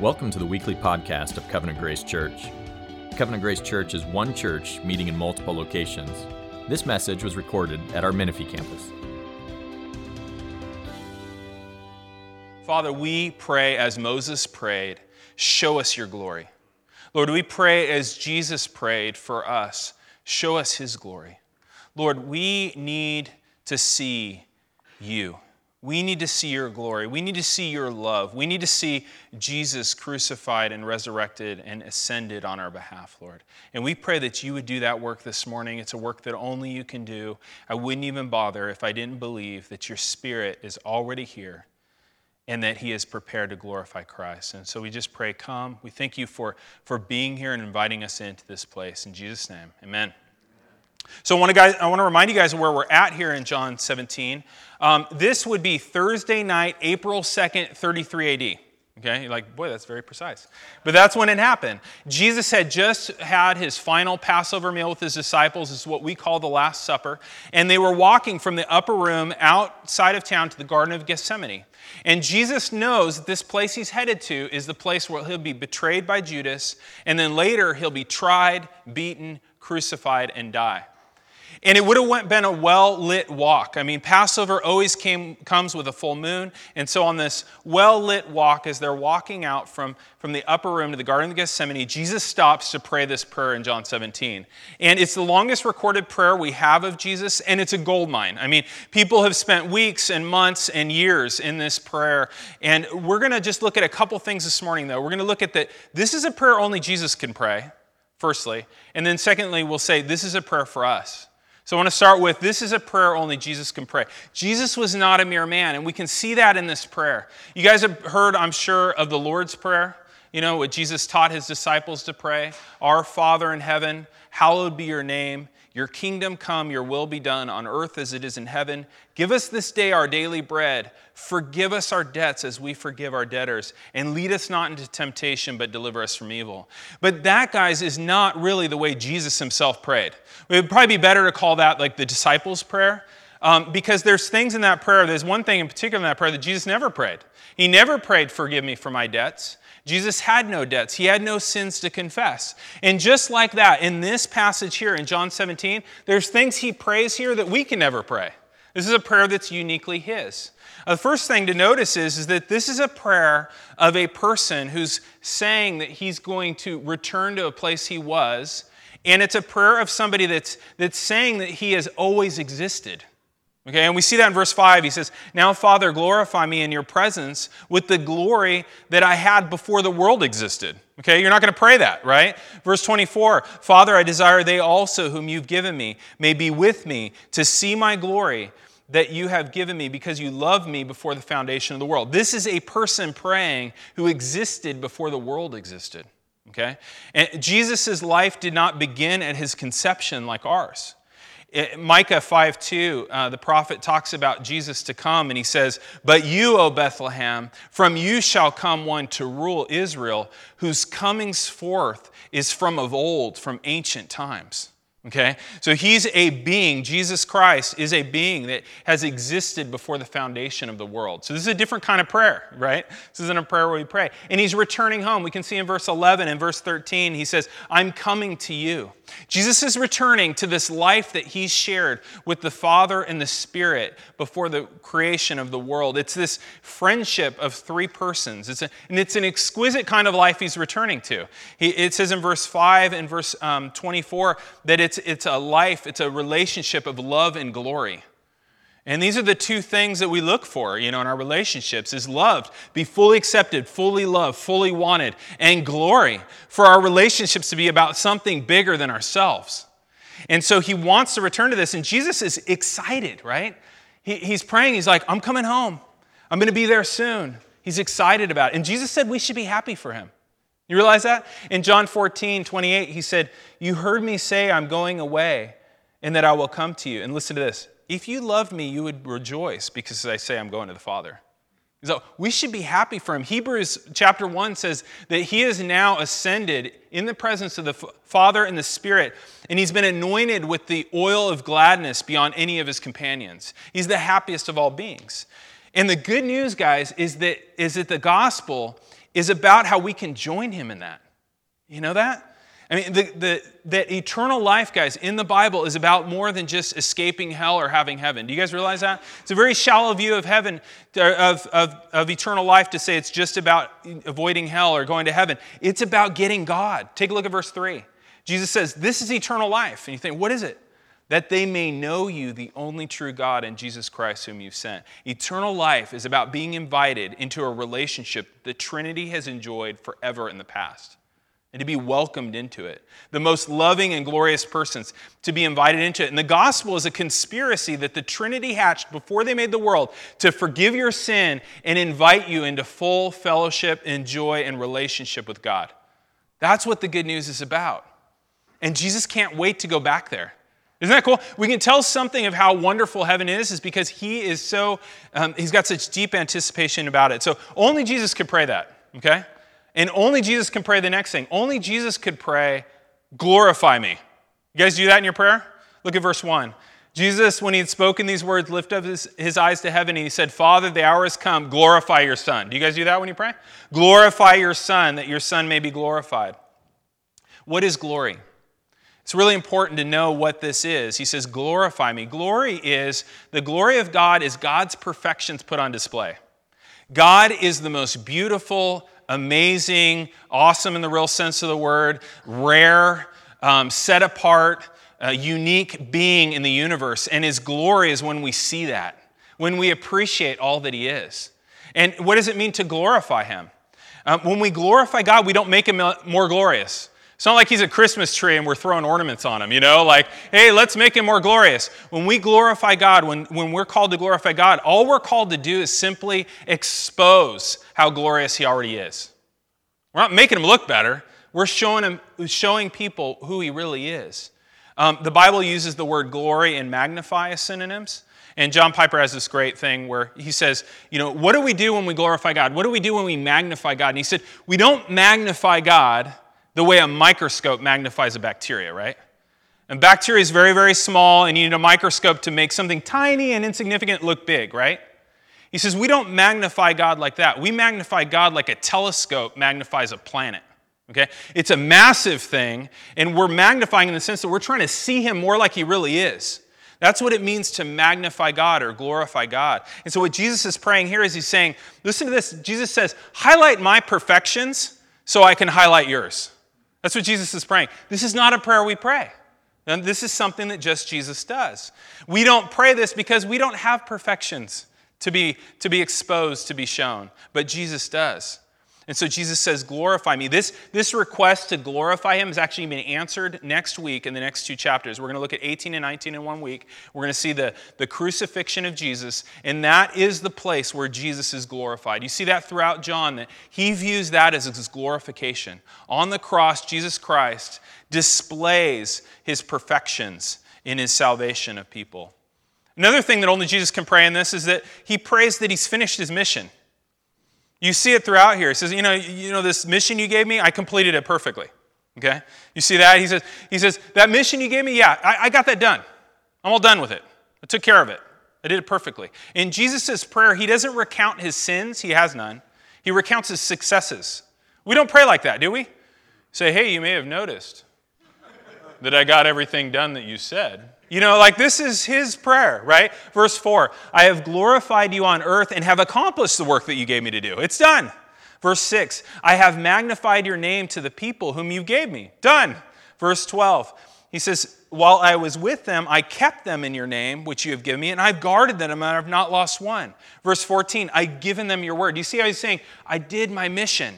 Welcome to the weekly podcast of Covenant Grace Church. Covenant Grace Church is one church meeting in multiple locations. This message was recorded at our Menifee campus. Father, we pray as Moses prayed, show us your glory. Lord, we pray as Jesus prayed for us, show us his glory. Lord, we need to see you. We need to see your glory. We need to see your love. We need to see Jesus crucified and resurrected and ascended on our behalf, Lord. And we pray that you would do that work this morning. It's a work that only you can do. I wouldn't even bother if I didn't believe that your Spirit is already here and that he is prepared to glorify Christ. And so we just pray, come. We thank you for, for being here and inviting us into this place. In Jesus' name, amen. So I want, to guys, I want to remind you guys of where we're at here in John 17. Um, this would be Thursday night, April 2nd, 33 AD. Okay, you're like, boy, that's very precise. But that's when it happened. Jesus had just had his final Passover meal with his disciples. Is what we call the Last Supper. And they were walking from the upper room outside of town to the Garden of Gethsemane. And Jesus knows that this place he's headed to is the place where he'll be betrayed by Judas, and then later he'll be tried, beaten, crucified, and die. And it would have been a well lit walk. I mean, Passover always came, comes with a full moon. And so, on this well lit walk, as they're walking out from, from the upper room to the Garden of Gethsemane, Jesus stops to pray this prayer in John 17. And it's the longest recorded prayer we have of Jesus, and it's a gold mine. I mean, people have spent weeks and months and years in this prayer. And we're going to just look at a couple things this morning, though. We're going to look at that this is a prayer only Jesus can pray, firstly. And then, secondly, we'll say this is a prayer for us. So I want to start with this is a prayer only Jesus can pray. Jesus was not a mere man, and we can see that in this prayer. You guys have heard, I'm sure, of the Lord's Prayer. You know, what Jesus taught his disciples to pray Our Father in heaven, hallowed be your name. Your kingdom come, your will be done on earth as it is in heaven. Give us this day our daily bread. Forgive us our debts as we forgive our debtors. And lead us not into temptation, but deliver us from evil. But that, guys, is not really the way Jesus himself prayed. It would probably be better to call that like the disciples' prayer. Um, because there's things in that prayer, there's one thing in particular in that prayer that Jesus never prayed. He never prayed, Forgive me for my debts. Jesus had no debts, he had no sins to confess. And just like that, in this passage here in John 17, there's things he prays here that we can never pray. This is a prayer that's uniquely his. Uh, the first thing to notice is, is that this is a prayer of a person who's saying that he's going to return to a place he was, and it's a prayer of somebody that's, that's saying that he has always existed. Okay, and we see that in verse 5. He says, Now, Father, glorify me in your presence with the glory that I had before the world existed. Okay, you're not going to pray that, right? Verse 24 Father, I desire they also, whom you've given me, may be with me to see my glory that you have given me because you loved me before the foundation of the world. This is a person praying who existed before the world existed. Okay? And Jesus' life did not begin at his conception like ours. It, Micah 5 2, uh, the prophet talks about Jesus to come, and he says, But you, O Bethlehem, from you shall come one to rule Israel, whose comings forth is from of old, from ancient times. Okay? So he's a being, Jesus Christ is a being that has existed before the foundation of the world. So this is a different kind of prayer, right? This isn't a prayer where we pray. And he's returning home. We can see in verse 11 and verse 13, he says, I'm coming to you. Jesus is returning to this life that he shared with the Father and the Spirit before the creation of the world. It's this friendship of three persons. It's a, and it's an exquisite kind of life he's returning to. He, it says in verse 5 and verse um, 24 that it's, it's a life, it's a relationship of love and glory. And these are the two things that we look for, you know, in our relationships is loved, be fully accepted, fully loved, fully wanted, and glory for our relationships to be about something bigger than ourselves. And so he wants to return to this, and Jesus is excited, right? He, he's praying, he's like, I'm coming home. I'm going to be there soon. He's excited about it. And Jesus said we should be happy for him. You realize that? In John 14, 28, he said, You heard me say I'm going away and that I will come to you. And listen to this if you loved me, you would rejoice because I say I'm going to the Father. So we should be happy for him. Hebrews chapter 1 says that he is now ascended in the presence of the Father and the Spirit, and he's been anointed with the oil of gladness beyond any of his companions. He's the happiest of all beings. And the good news, guys, is that, is that the gospel is about how we can join him in that. You know that? I mean, the, the, that eternal life, guys, in the Bible is about more than just escaping hell or having heaven. Do you guys realize that? It's a very shallow view of heaven, of, of, of eternal life to say it's just about avoiding hell or going to heaven. It's about getting God. Take a look at verse 3. Jesus says, This is eternal life. And you think, What is it? That they may know you, the only true God, and Jesus Christ, whom you've sent. Eternal life is about being invited into a relationship the Trinity has enjoyed forever in the past and to be welcomed into it. The most loving and glorious persons to be invited into it. And the gospel is a conspiracy that the Trinity hatched before they made the world to forgive your sin and invite you into full fellowship and joy and relationship with God. That's what the good news is about. And Jesus can't wait to go back there. Isn't that cool? We can tell something of how wonderful heaven is, is because he is so, um, he's got such deep anticipation about it. So only Jesus could pray that, okay? And only Jesus can pray the next thing. Only Jesus could pray, glorify me. You guys do that in your prayer? Look at verse 1. Jesus, when he had spoken these words, lifted up his, his eyes to heaven and he said, Father, the hour has come, glorify your Son. Do you guys do that when you pray? Glorify your Son, that your Son may be glorified. What is glory? It's really important to know what this is. He says, Glorify me. Glory is the glory of God is God's perfections put on display. God is the most beautiful, amazing, awesome in the real sense of the word, rare, um, set apart, uh, unique being in the universe. And his glory is when we see that, when we appreciate all that he is. And what does it mean to glorify him? Um, when we glorify God, we don't make him more glorious. It's not like he's a Christmas tree and we're throwing ornaments on him, you know? Like, hey, let's make him more glorious. When we glorify God, when, when we're called to glorify God, all we're called to do is simply expose how glorious he already is. We're not making him look better, we're showing, him, showing people who he really is. Um, the Bible uses the word glory and magnify as synonyms. And John Piper has this great thing where he says, you know, what do we do when we glorify God? What do we do when we magnify God? And he said, we don't magnify God the way a microscope magnifies a bacteria, right? And bacteria is very, very small, and you need a microscope to make something tiny and insignificant look big, right? He says, We don't magnify God like that. We magnify God like a telescope magnifies a planet. Okay? It's a massive thing, and we're magnifying in the sense that we're trying to see him more like he really is. That's what it means to magnify God or glorify God. And so, what Jesus is praying here is he's saying, Listen to this. Jesus says, Highlight my perfections so I can highlight yours. That's what Jesus is praying. This is not a prayer we pray. And this is something that just Jesus does. We don't pray this because we don't have perfections to be, to be exposed, to be shown, but Jesus does. And so Jesus says, Glorify me. This, this request to glorify him is actually being answered next week in the next two chapters. We're going to look at 18 and 19 in one week. We're going to see the, the crucifixion of Jesus, and that is the place where Jesus is glorified. You see that throughout John, that he views that as his glorification. On the cross, Jesus Christ displays his perfections in his salvation of people. Another thing that only Jesus can pray in this is that he prays that he's finished his mission. You see it throughout here. He says, you know, you know, this mission you gave me, I completed it perfectly. Okay? You see that? He says, he says, that mission you gave me, yeah, I, I got that done. I'm all done with it. I took care of it. I did it perfectly. In Jesus' prayer, he doesn't recount his sins, he has none. He recounts his successes. We don't pray like that, do we? Say, hey, you may have noticed that I got everything done that you said. You know, like this is his prayer, right? Verse 4 I have glorified you on earth and have accomplished the work that you gave me to do. It's done. Verse 6 I have magnified your name to the people whom you gave me. Done. Verse 12 he says, While I was with them, I kept them in your name, which you have given me, and I've guarded them, and I've not lost one. Verse 14, I've given them your word. You see how he's saying, I did my mission.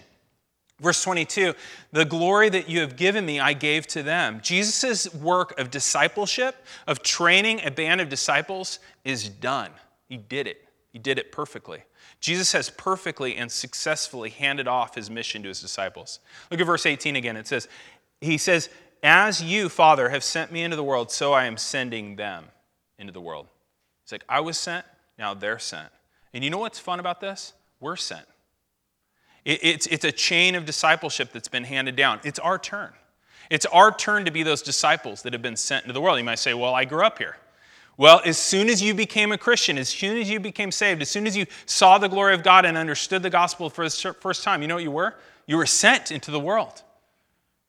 Verse 22 The glory that you have given me, I gave to them. Jesus' work of discipleship, of training a band of disciples, is done. He did it, he did it perfectly. Jesus has perfectly and successfully handed off his mission to his disciples. Look at verse 18 again. It says, He says, As you, Father, have sent me into the world, so I am sending them into the world. It's like, I was sent, now they're sent. And you know what's fun about this? We're sent. It's, it's a chain of discipleship that's been handed down. It's our turn. It's our turn to be those disciples that have been sent into the world. You might say, Well, I grew up here. Well, as soon as you became a Christian, as soon as you became saved, as soon as you saw the glory of God and understood the gospel for the first time, you know what you were? You were sent into the world.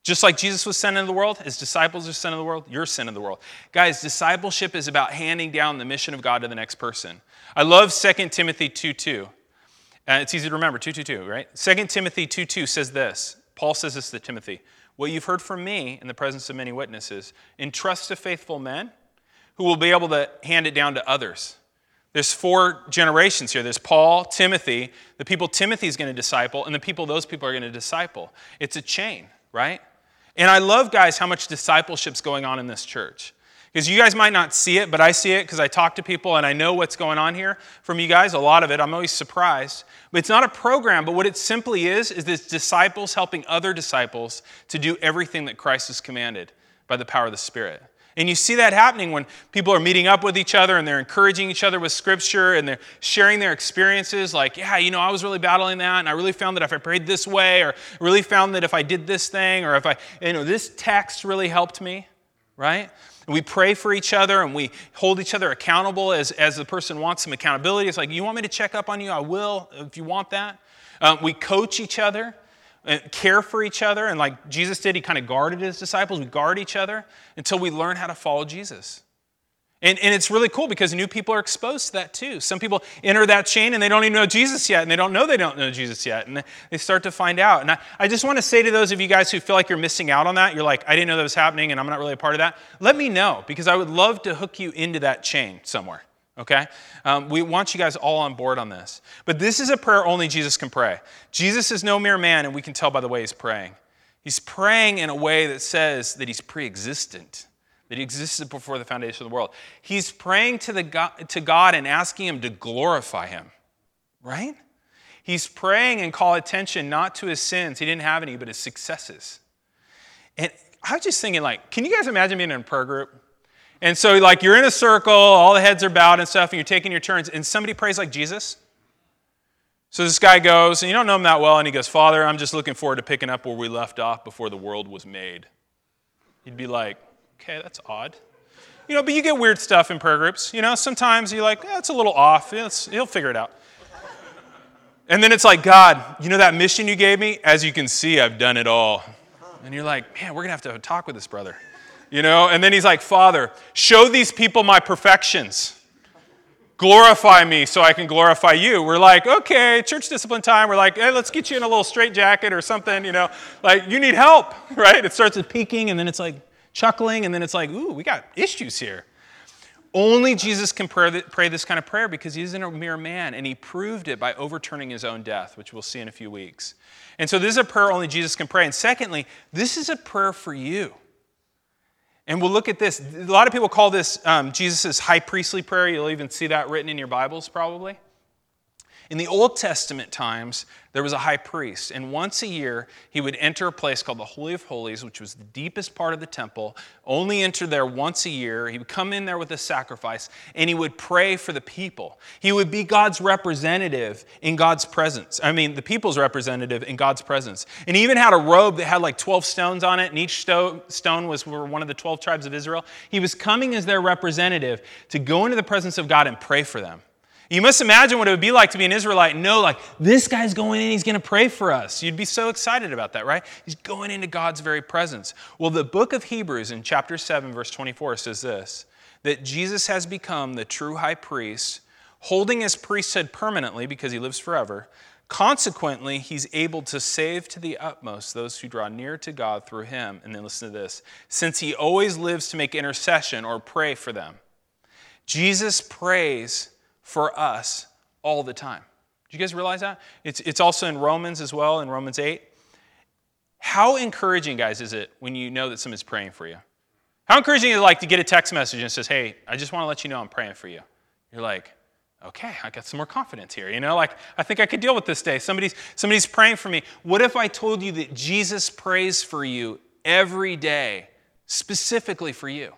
Just like Jesus was sent into the world, his disciples are sent into the world, you're sent into the world. Guys, discipleship is about handing down the mission of God to the next person. I love 2 Timothy 2 2. Uh, it's easy to remember, 2 2 2, right? 2 Timothy 2 2 says this. Paul says this to Timothy What you've heard from me in the presence of many witnesses, entrust to faithful men who will be able to hand it down to others. There's four generations here. There's Paul, Timothy, the people Timothy's going to disciple, and the people those people are going to disciple. It's a chain, right? And I love, guys, how much discipleship's going on in this church. Because you guys might not see it, but I see it because I talk to people and I know what's going on here from you guys, a lot of it. I'm always surprised. But it's not a program, but what it simply is, is this disciples helping other disciples to do everything that Christ has commanded by the power of the Spirit. And you see that happening when people are meeting up with each other and they're encouraging each other with scripture and they're sharing their experiences like, yeah, you know, I was really battling that and I really found that if I prayed this way or really found that if I did this thing or if I, you know, this text really helped me, right? We pray for each other and we hold each other accountable as, as the person wants some accountability. It's like, you want me to check up on you? I will if you want that. Um, we coach each other and care for each other. And like Jesus did, he kind of guarded his disciples. We guard each other until we learn how to follow Jesus. And, and it's really cool because new people are exposed to that too. Some people enter that chain and they don't even know Jesus yet, and they don't know they don't know Jesus yet, and they start to find out. And I, I just want to say to those of you guys who feel like you're missing out on that, you're like, I didn't know that was happening and I'm not really a part of that, let me know because I would love to hook you into that chain somewhere okay? Um, we want you guys all on board on this. But this is a prayer only Jesus can pray. Jesus is no mere man, and we can tell by the way he's praying. He's praying in a way that says that he's pre existent, that he existed before the foundation of the world. He's praying to, the God, to God and asking him to glorify him, right? He's praying and call attention not to his sins, he didn't have any, but his successes. And I was just thinking, like, can you guys imagine being in a prayer group? And so, like, you're in a circle, all the heads are bowed and stuff, and you're taking your turns, and somebody prays like Jesus. So this guy goes, and you don't know him that well, and he goes, Father, I'm just looking forward to picking up where we left off before the world was made. He'd be like, okay, that's odd. You know, but you get weird stuff in prayer groups. You know, sometimes you're like, that's a little off. he'll figure it out. And then it's like, God, you know that mission you gave me? As you can see, I've done it all. And you're like, man, we're going to have to talk with this brother you know? And then he's like, Father, show these people my perfections. Glorify me so I can glorify you. We're like, okay, church discipline time. We're like, hey, let's get you in a little straight jacket or something, you know? Like, you need help, right? It starts with peeking and then it's like chuckling and then it's like, ooh, we got issues here. Only Jesus can pray this kind of prayer because he isn't a mere man, and he proved it by overturning his own death, which we'll see in a few weeks. And so, this is a prayer only Jesus can pray. And secondly, this is a prayer for you. And we'll look at this. A lot of people call this um, Jesus' high priestly prayer. You'll even see that written in your Bibles, probably. In the Old Testament times, there was a high priest, and once a year he would enter a place called the Holy of Holies, which was the deepest part of the temple. Only enter there once a year. He would come in there with a sacrifice, and he would pray for the people. He would be God's representative in God's presence. I mean, the people's representative in God's presence. And he even had a robe that had like 12 stones on it, and each stone was for one of the 12 tribes of Israel. He was coming as their representative to go into the presence of God and pray for them. You must imagine what it would be like to be an Israelite and know, like, this guy's going in, he's going to pray for us. You'd be so excited about that, right? He's going into God's very presence. Well, the book of Hebrews in chapter 7, verse 24 says this that Jesus has become the true high priest, holding his priesthood permanently because he lives forever. Consequently, he's able to save to the utmost those who draw near to God through him. And then listen to this since he always lives to make intercession or pray for them. Jesus prays for us all the time. Do you guys realize that? It's, it's also in Romans as well, in Romans 8. How encouraging, guys, is it when you know that someone's praying for you? How encouraging is it like to get a text message and says, hey, I just want to let you know I'm praying for you? You're like, okay, I got some more confidence here. You know, like I think I could deal with this day. Somebody's somebody's praying for me. What if I told you that Jesus prays for you every day, specifically for you?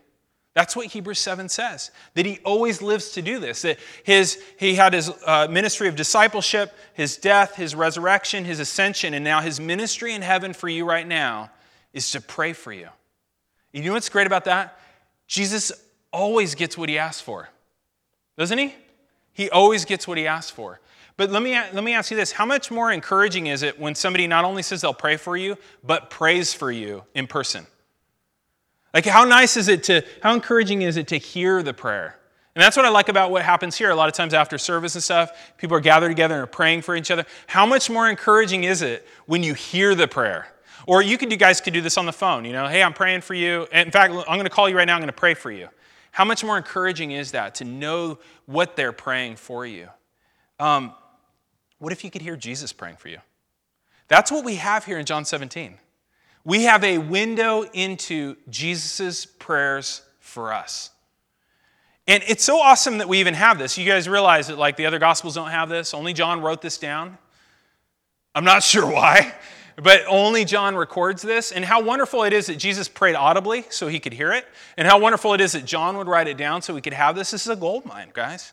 That's what Hebrews 7 says, that he always lives to do this. That his, he had his uh, ministry of discipleship, his death, his resurrection, his ascension, and now his ministry in heaven for you right now is to pray for you. You know what's great about that? Jesus always gets what he asks for. Doesn't he? He always gets what he asks for. But let me, let me ask you this how much more encouraging is it when somebody not only says they'll pray for you, but prays for you in person? Like, how nice is it to, how encouraging is it to hear the prayer? And that's what I like about what happens here. A lot of times after service and stuff, people are gathered together and are praying for each other. How much more encouraging is it when you hear the prayer? Or you could, you guys could do this on the phone. You know, hey, I'm praying for you. In fact, I'm going to call you right now. I'm going to pray for you. How much more encouraging is that to know what they're praying for you? Um, what if you could hear Jesus praying for you? That's what we have here in John 17. We have a window into Jesus' prayers for us. And it's so awesome that we even have this. You guys realize that, like, the other Gospels don't have this. Only John wrote this down. I'm not sure why, but only John records this. And how wonderful it is that Jesus prayed audibly so he could hear it. And how wonderful it is that John would write it down so we could have this. This is a gold mine, guys.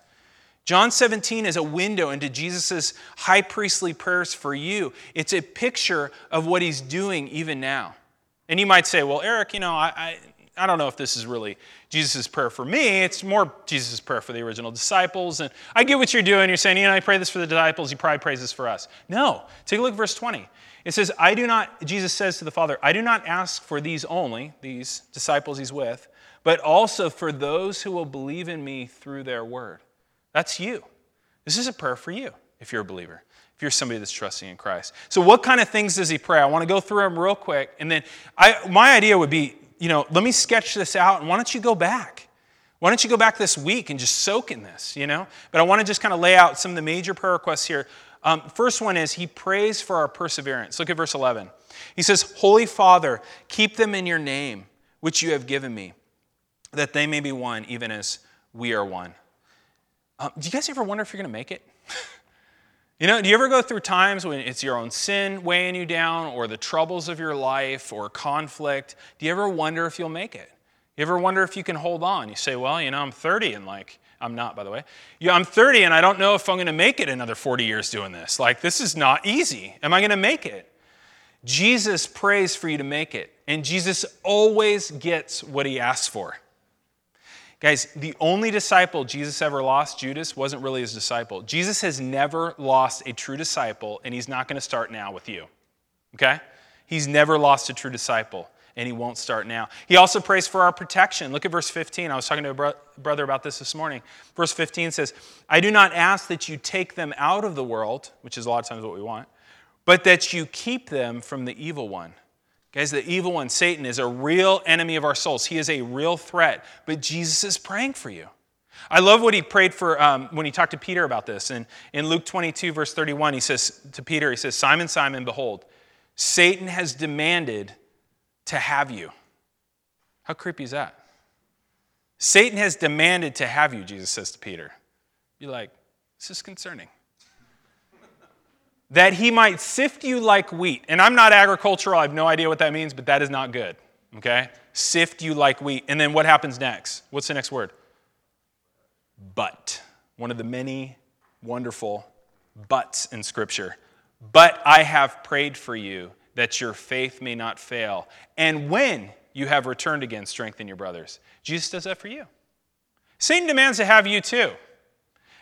John 17 is a window into Jesus' high priestly prayers for you. It's a picture of what he's doing even now. And you might say, well, Erick, you know, I, I, I don't know if this is really Jesus' prayer for me. It's more Jesus' prayer for the original disciples. And I get what you're doing. You're saying, you know, I pray this for the disciples. He probably prays this for us. No. Take a look at verse 20. It says, I do not, Jesus says to the Father, I do not ask for these only, these disciples he's with, but also for those who will believe in me through their word. That's you. This is a prayer for you if you're a believer, if you're somebody that's trusting in Christ. So, what kind of things does he pray? I want to go through them real quick. And then I, my idea would be, you know, let me sketch this out, and why don't you go back? Why don't you go back this week and just soak in this, you know? But I want to just kind of lay out some of the major prayer requests here. Um, first one is he prays for our perseverance. Look at verse 11. He says, Holy Father, keep them in your name, which you have given me, that they may be one, even as we are one. Um, do you guys ever wonder if you're going to make it? you know, do you ever go through times when it's your own sin weighing you down, or the troubles of your life, or conflict? Do you ever wonder if you'll make it? You ever wonder if you can hold on? You say, well, you know, I'm 30 and like, I'm not, by the way. Yeah, I'm 30 and I don't know if I'm going to make it another 40 years doing this. Like, this is not easy. Am I going to make it? Jesus prays for you to make it, and Jesus always gets what he asks for. Guys, the only disciple Jesus ever lost, Judas, wasn't really his disciple. Jesus has never lost a true disciple, and he's not going to start now with you. Okay? He's never lost a true disciple, and he won't start now. He also prays for our protection. Look at verse 15. I was talking to a bro- brother about this this morning. Verse 15 says, I do not ask that you take them out of the world, which is a lot of times what we want, but that you keep them from the evil one. Guys, the evil one, Satan, is a real enemy of our souls. He is a real threat, but Jesus is praying for you. I love what he prayed for um, when he talked to Peter about this. And in Luke 22, verse 31, he says to Peter, he says, Simon, Simon, behold, Satan has demanded to have you. How creepy is that? Satan has demanded to have you, Jesus says to Peter. You're like, this is concerning that he might sift you like wheat. And I'm not agricultural, I have no idea what that means, but that is not good. Okay? Sift you like wheat. And then what happens next? What's the next word? But. One of the many wonderful buts in Scripture. But I have prayed for you that your faith may not fail. And when you have returned again, strengthen your brothers. Jesus does that for you. Satan demands to have you too.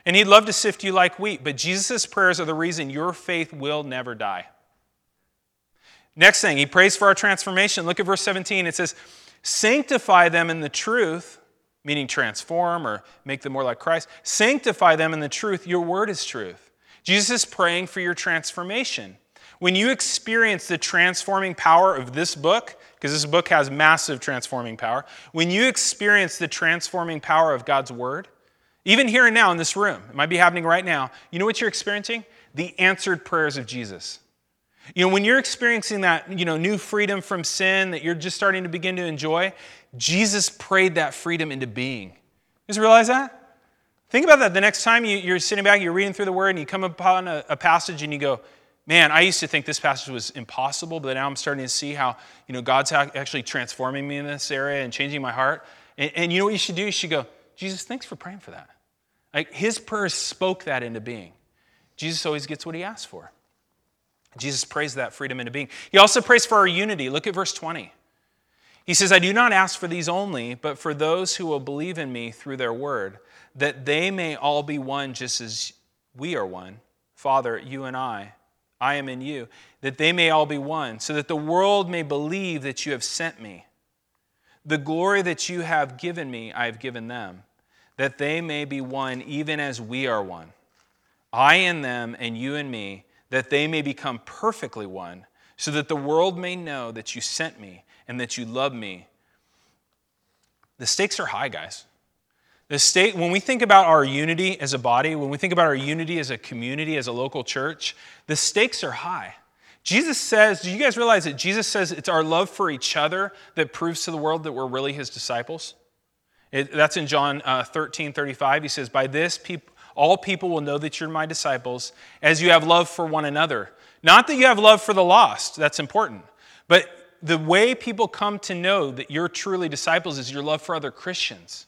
And he'd love to sift you like wheat, but Jesus' prayers are the reason your faith will never die. Next thing, he prays for our transformation. Look at verse 17. It says, Sanctify them in the truth, meaning transform or make them more like Christ. Sanctify them in the truth. Your word is truth. Jesus is praying for your transformation. When you experience the transforming power of this book, because this book has massive transforming power, when you experience the transforming power of God's word, even here and now in this room, it might be happening right now. You know what you're experiencing? The answered prayers of Jesus. You know, when you're experiencing that, you know, new freedom from sin that you're just starting to begin to enjoy, Jesus prayed that freedom into being. You just realize that? Think about that. The next time you, are sitting back, you're reading through the Word, and you come upon a, passage and you go, man, I used to think this passage was impossible, but now I'm starting to see how, you know, God's actually transforming me in this area and changing my heart. And you know what you should do? You should go, Jesus, thanks for praying for that. Like his prayers spoke that into being. Jesus always gets what he asks for. Jesus prays that freedom into being. He also prays for our unity. Look at verse 20. He says, I do not ask for these only, but for those who will believe in me through their word, that they may all be one just as we are one. Father, you and I, I am in you, that they may all be one, so that the world may believe that you have sent me. The glory that you have given me, I have given them, that they may be one even as we are one. I in them and you in me, that they may become perfectly one, so that the world may know that you sent me and that you love me. The stakes are high, guys. The state, when we think about our unity as a body, when we think about our unity as a community, as a local church, the stakes are high. Jesus says, do you guys realize that Jesus says it's our love for each other that proves to the world that we're really his disciples? It, that's in John uh, 13, 35. He says, By this, peop- all people will know that you're my disciples as you have love for one another. Not that you have love for the lost, that's important, but the way people come to know that you're truly disciples is your love for other Christians.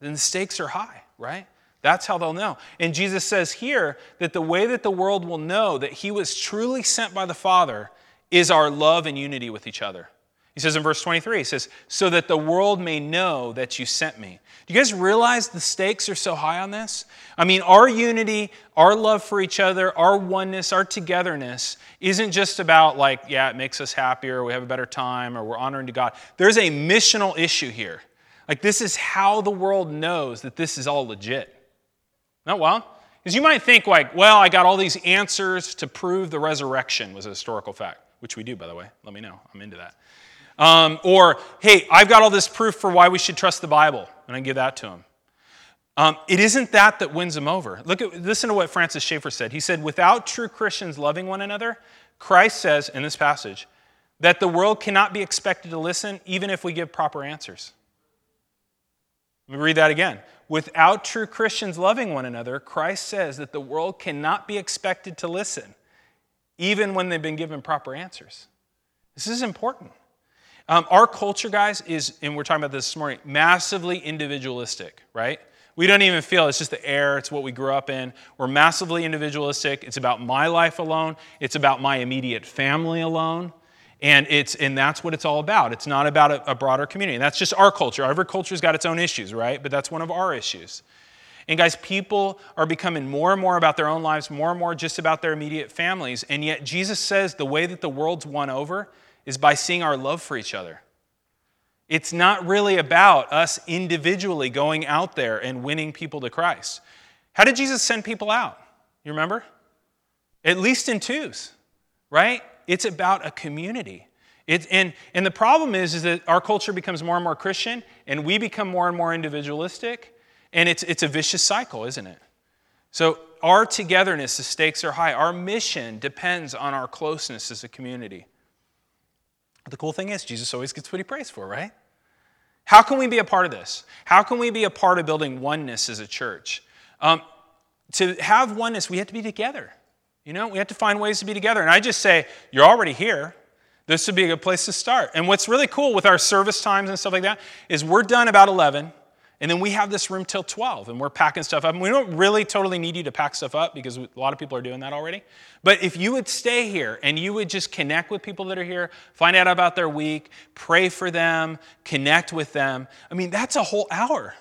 Then the stakes are high, right? That's how they'll know. And Jesus says here that the way that the world will know that he was truly sent by the Father is our love and unity with each other. He says in verse 23, he says, so that the world may know that you sent me. Do you guys realize the stakes are so high on this? I mean, our unity, our love for each other, our oneness, our togetherness isn't just about like, yeah, it makes us happier, we have a better time, or we're honoring to God. There's a missional issue here. Like, this is how the world knows that this is all legit. Not well? Because you might think, like, well, I got all these answers to prove the resurrection was a historical fact, which we do, by the way. Let me know. I'm into that. Um, or, hey, I've got all this proof for why we should trust the Bible, and I give that to them. Um, it isn't that that wins them over. Look at, listen to what Francis Schaeffer said. He said, without true Christians loving one another, Christ says in this passage that the world cannot be expected to listen even if we give proper answers. Let me read that again. Without true Christians loving one another, Christ says that the world cannot be expected to listen even when they've been given proper answers. This is important. Um, our culture, guys, is, and we're talking about this this morning, massively individualistic, right? We don't even feel it's just the air, it's what we grew up in. We're massively individualistic. It's about my life alone, it's about my immediate family alone. And, it's, and that's what it's all about. It's not about a, a broader community. And that's just our culture. Every culture's got its own issues, right? But that's one of our issues. And guys, people are becoming more and more about their own lives, more and more just about their immediate families. And yet, Jesus says the way that the world's won over is by seeing our love for each other. It's not really about us individually going out there and winning people to Christ. How did Jesus send people out? You remember? At least in twos, right? It's about a community. It, and, and the problem is, is that our culture becomes more and more Christian, and we become more and more individualistic, and it's, it's a vicious cycle, isn't it? So, our togetherness, the stakes are high. Our mission depends on our closeness as a community. The cool thing is, Jesus always gets what he prays for, right? How can we be a part of this? How can we be a part of building oneness as a church? Um, to have oneness, we have to be together. You know, we have to find ways to be together. And I just say, you're already here. This would be a good place to start. And what's really cool with our service times and stuff like that is we're done about 11. And then we have this room till 12 and we're packing stuff up. And we don't really totally need you to pack stuff up because a lot of people are doing that already. But if you would stay here and you would just connect with people that are here, find out about their week, pray for them, connect with them, I mean, that's a whole hour.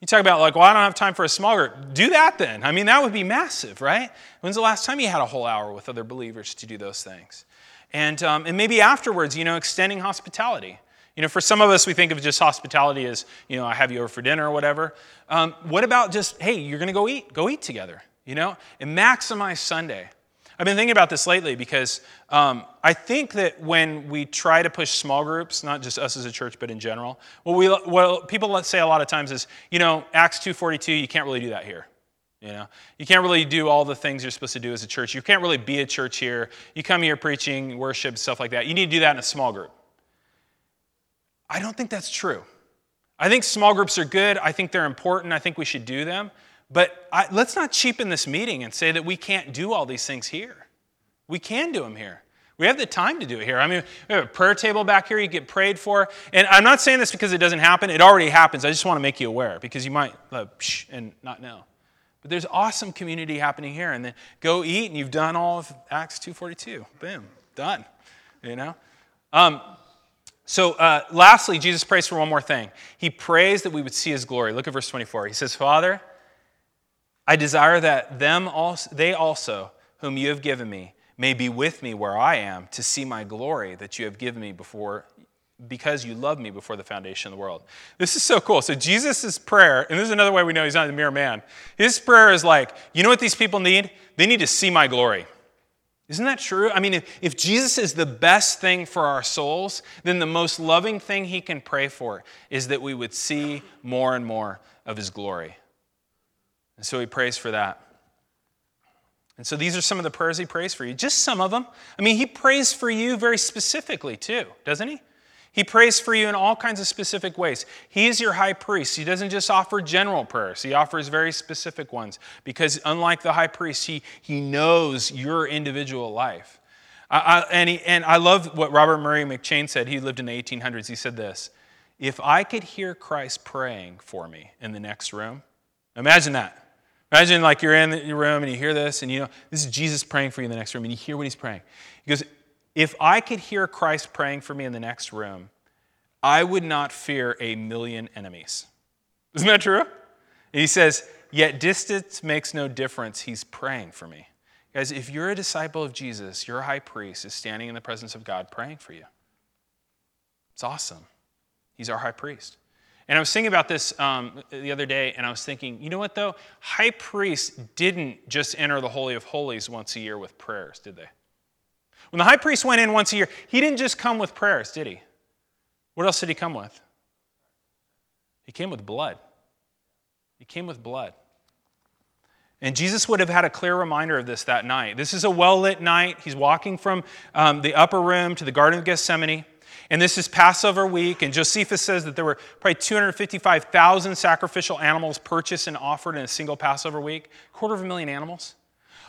You talk about, like, well, I don't have time for a small group. Do that then. I mean, that would be massive, right? When's the last time you had a whole hour with other believers to do those things? And, um, and maybe afterwards, you know, extending hospitality. You know, for some of us, we think of just hospitality as, you know, I have you over for dinner or whatever. Um, what about just, hey, you're going to go eat? Go eat together, you know? And maximize Sunday. I've been thinking about this lately because um, I think that when we try to push small groups, not just us as a church, but in general, what, we, what people say a lot of times is, you know, Acts 2.42, you can't really do that here. You know, you can't really do all the things you're supposed to do as a church. You can't really be a church here. You come here preaching, worship, stuff like that. You need to do that in a small group. I don't think that's true. I think small groups are good. I think they're important. I think we should do them. But I, let's not cheapen this meeting and say that we can't do all these things here. We can do them here. We have the time to do it here. I mean, we have a prayer table back here you get prayed for. And I'm not saying this because it doesn't happen. It already happens. I just want to make you aware because you might uh, and not know. But there's awesome community happening here. And then go eat and you've done all of Acts 2.42. Boom, done. You know? Um, So, uh, lastly, Jesus prays for one more thing. He prays that we would see his glory. Look at verse 24. He says, Father, I desire that them also, they also, whom you have given me, may be with me where I am to see my glory that you have given me before because you loved me before the foundation of the world. This is so cool. So Jesus' prayer, and this is another way we know he's not a mere man. His prayer is like, you know what these people need? They need to see my glory. Isn't that true? I mean, if, if Jesus is the best thing for our souls, then the most loving thing he can pray for is that we would see more and more of his glory. And so he prays for that. And so these are some of the prayers he prays for you. Just some of them. I mean, he prays for you very specifically, too, doesn't he? He prays for you in all kinds of specific ways. He is your high priest. He doesn't just offer general prayers, he offers very specific ones because, unlike the high priest, he, he knows your individual life. I, I, and, he, and I love what Robert Murray McCheyne said. He lived in the 1800s. He said this If I could hear Christ praying for me in the next room, imagine that. Imagine like you're in your room and you hear this, and you know, this is Jesus praying for you in the next room, and you hear what he's praying. He goes, if I could hear Christ praying for me in the next room, I would not fear a million enemies. Isn't that true? He says, Yet distance makes no difference. He's praying for me. Guys, if you're a disciple of Jesus, your high priest is standing in the presence of God praying for you. It's awesome. He's our high priest. And I was thinking about this um, the other day, and I was thinking, you know what, though? High priests didn't just enter the Holy of Holies once a year with prayers, did they? When the high priest went in once a year, he didn't just come with prayers, did he? What else did he come with? He came with blood. He came with blood. And Jesus would have had a clear reminder of this that night. This is a well lit night. He's walking from um, the upper room to the Garden of Gethsemane. And this is Passover week. And Josephus says that there were probably 255,000 sacrificial animals purchased and offered in a single Passover week. Quarter of a million animals.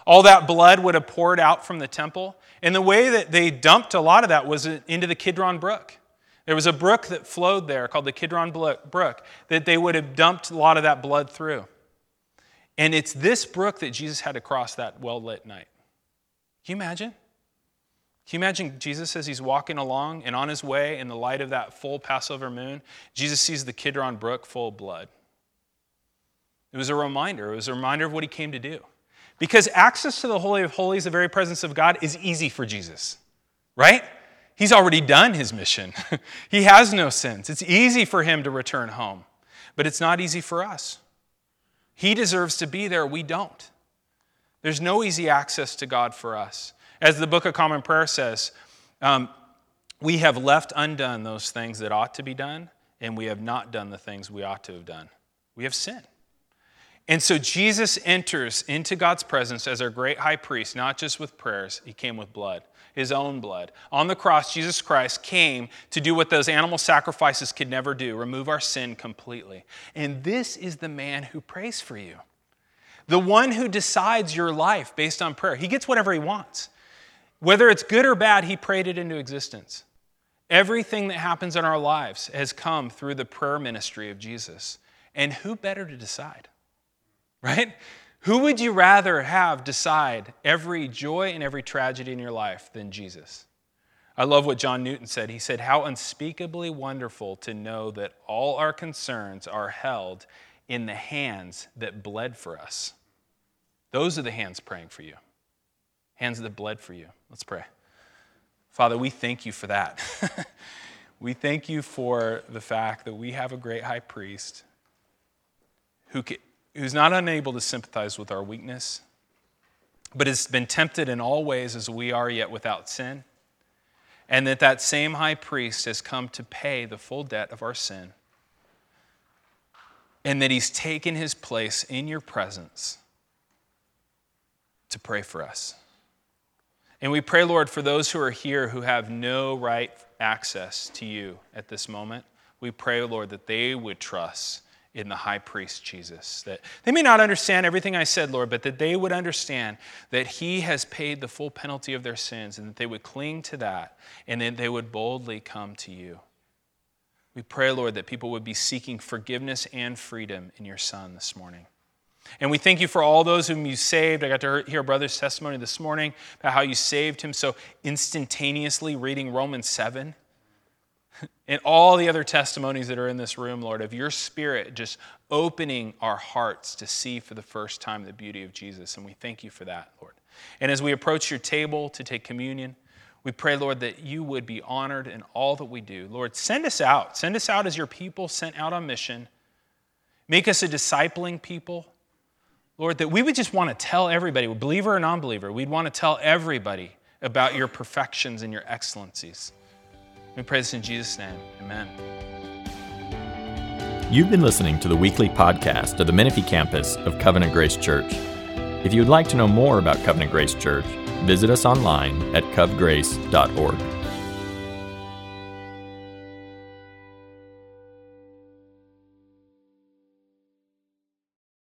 All that blood would have poured out from the temple. And the way that they dumped a lot of that was into the Kidron Brook. There was a brook that flowed there called the Kidron Brook that they would have dumped a lot of that blood through. And it's this brook that Jesus had to cross that well lit night. Can you imagine? Can you imagine Jesus as he's walking along and on his way in the light of that full Passover moon, Jesus sees the Kidron Brook full of blood? It was a reminder. It was a reminder of what he came to do. Because access to the Holy of Holies, the very presence of God, is easy for Jesus, right? He's already done his mission. he has no sins. It's easy for him to return home, but it's not easy for us. He deserves to be there, we don't. There's no easy access to God for us. As the Book of Common Prayer says, um, we have left undone those things that ought to be done, and we have not done the things we ought to have done. We have sinned. And so Jesus enters into God's presence as our great high priest, not just with prayers, he came with blood, his own blood. On the cross, Jesus Christ came to do what those animal sacrifices could never do remove our sin completely. And this is the man who prays for you, the one who decides your life based on prayer. He gets whatever he wants. Whether it's good or bad, he prayed it into existence. Everything that happens in our lives has come through the prayer ministry of Jesus. And who better to decide? Right? Who would you rather have decide every joy and every tragedy in your life than Jesus? I love what John Newton said. He said, How unspeakably wonderful to know that all our concerns are held in the hands that bled for us. Those are the hands praying for you, hands that bled for you. Let's pray. Father, we thank you for that. we thank you for the fact that we have a great high priest who can who's not unable to sympathize with our weakness, but has been tempted in all ways as we are, yet without sin. And that that same high priest has come to pay the full debt of our sin. And that he's taken his place in your presence to pray for us. And we pray, Lord, for those who are here who have no right access to you at this moment. We pray, Lord, that they would trust in the high priest Jesus. That they may not understand everything I said, Lord, but that they would understand that he has paid the full penalty of their sins and that they would cling to that and that they would boldly come to you. We pray, Lord, that people would be seeking forgiveness and freedom in your Son this morning. And we thank you for all those whom you saved. I got to hear a brother's testimony this morning about how you saved him so instantaneously reading Romans 7. and all the other testimonies that are in this room, Lord, of your spirit just opening our hearts to see for the first time the beauty of Jesus. And we thank you for that, Lord. And as we approach your table to take communion, we pray, Lord, that you would be honored in all that we do. Lord, send us out. Send us out as your people sent out on mission. Make us a discipling people. Lord, that we would just want to tell everybody, believer or non believer, we'd want to tell everybody about your perfections and your excellencies. We pray this in Jesus' name. Amen. You've been listening to the weekly podcast of the Menifee campus of Covenant Grace Church. If you would like to know more about Covenant Grace Church, visit us online at covgrace.org.